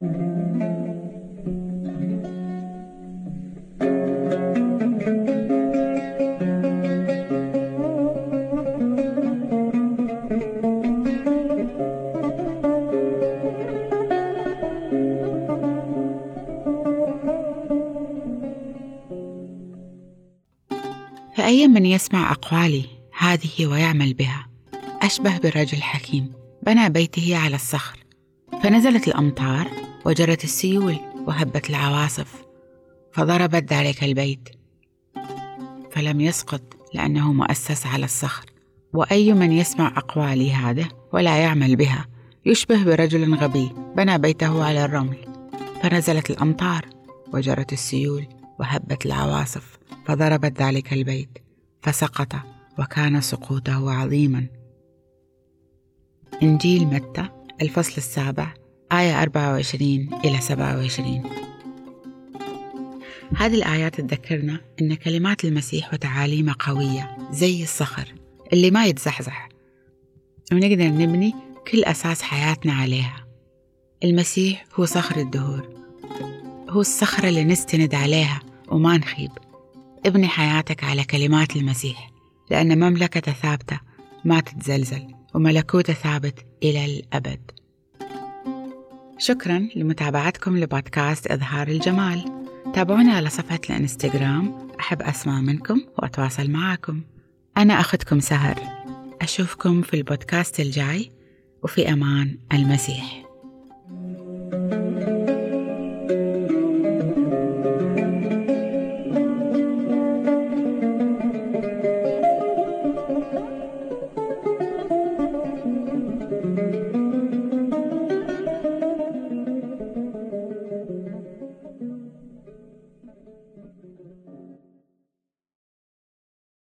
فأي من يسمع أقوالي هذه ويعمل بها أشبه برجل حكيم بنى بيته على الصخر. فنزلت الأمطار وجرت السيول وهبت العواصف فضربت ذلك البيت. فلم يسقط لأنه مؤسس على الصخر. وأي من يسمع أقوالي هذا ولا يعمل بها يشبه برجل غبي بنى بيته على الرمل. فنزلت الأمطار وجرت السيول وهبت العواصف فضربت ذلك البيت. فسقط وكان سقوطه عظيما. إنجيل متى الفصل السابع. آية 24 إلى 27 هذه الآيات تذكرنا أن كلمات المسيح وتعاليمه قوية زي الصخر اللي ما يتزحزح. ونقدر نبني كل أساس حياتنا عليها. المسيح هو صخر الدهور. هو الصخرة اللي نستند عليها وما نخيب. ابني حياتك على كلمات المسيح لأن مملكته ثابتة ما تتزلزل وملكوته ثابت إلى الأبد. شكرا لمتابعتكم لبودكاست إظهار الجمال. تابعوني على صفحة الإنستغرام. أحب أسمع منكم وأتواصل معكم أنا أخذكم سهر. أشوفكم في البودكاست الجاي وفي أمان المسيح. thank you